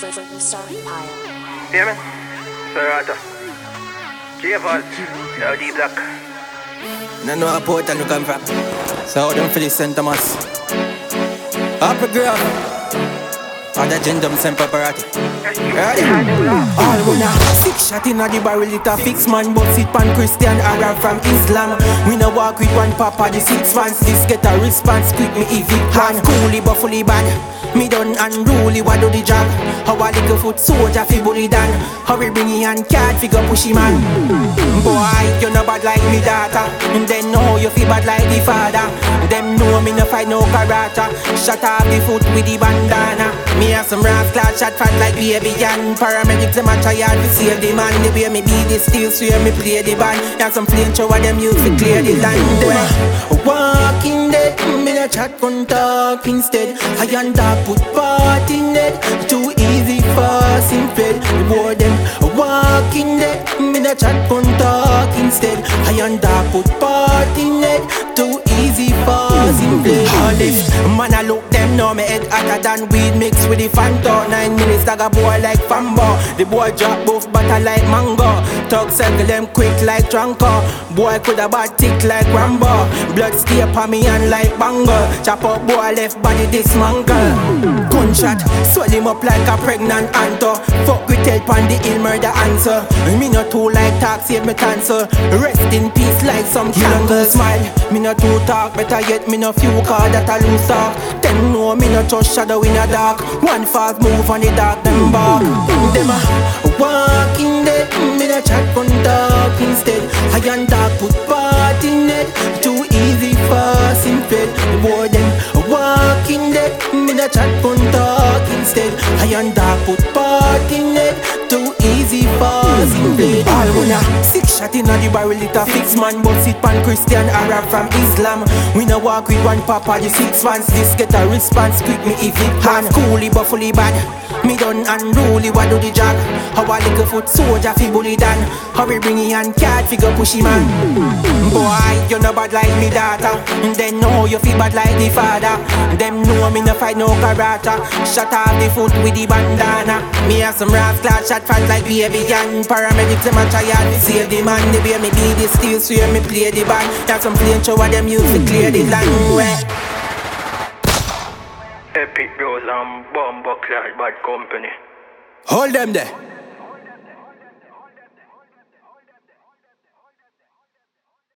Star Empire. Hear me? Seratuh. J-Vault. Yo, D-Block. No know what port and you come from. So how them feel St. Thomas. Upper girl. Or the gender same paparazzi. Ready? All winner. Six shot in the barrel, it a fix man. But sit pan Christian Arab from Islam. We no walk with one papa, the six fans. This get a response, quick me evict one. Coolie but fully bad. Me done unruly, what do the job? How a little foot soldier fi bully How we bring in card fi pushy man Boy, you no bad like me daughter And then know you feel bad like the father Them me no fight no karate. Shut off the foot with the bandana. Me have some rascal shot fat like baby Jan Paramedics them a try hard to save the man. The way me beat the steel, swear me play the band. Have some flame show them use to clear the land. Them walking dead Me no chat gun talk instead. I and dog put part in it Too easy fast in fed The boy them walking dead Me no chat gun talk instead. I and dog put part in it Too easy fed All this man I look them know me head hotter than weed mixed with the Fanta. Nine minutes tag a boy like Fambo The boy drop both butter like mango. Talk circle them quick like Tranco Boy could a bad tick like Rambo Blood stay on me and like Bango Chop up boy left body dismantle Gunshot swell him up like a pregnant anto Fuck with help on the ill murder answer. Me not too like talk save me cancer. Rest in peace like some candle smile Me not too talk. Better yet me no few call that a loose talk. Them know me no trust shadow in a dark. One fast move on the dark them bark. Them a walking dead Me no chat gun talk instead. I and talk put part in it. Too easy fast in fed The boy them walking dead Me no chat gun talk instead. I and talk put part in it Too easy for in fed mm-hmm. All winner Six shot in the barrel it a fix man. But sit pan Christian Arab from Islam. We no walk with one papa the six fans This get a response quick me if it pan Coolie but fully bad. Me done unruly, what do the job? How a little foot soldier fi bully dan? How we bring in card fi go pushy man Boy, you no bad like me daughter. Then know you feel bad like the father. Them know me no fight no karate. Shut off the foot with the bandana Me have some rascal shot fat like baby Jan Paramedics them a try hard to save the man. The way me beat the steel, swear me play the band. Have some flame show them use to clear the land Where Epic Bros and Bumbo Clash Bad Company. Hold them there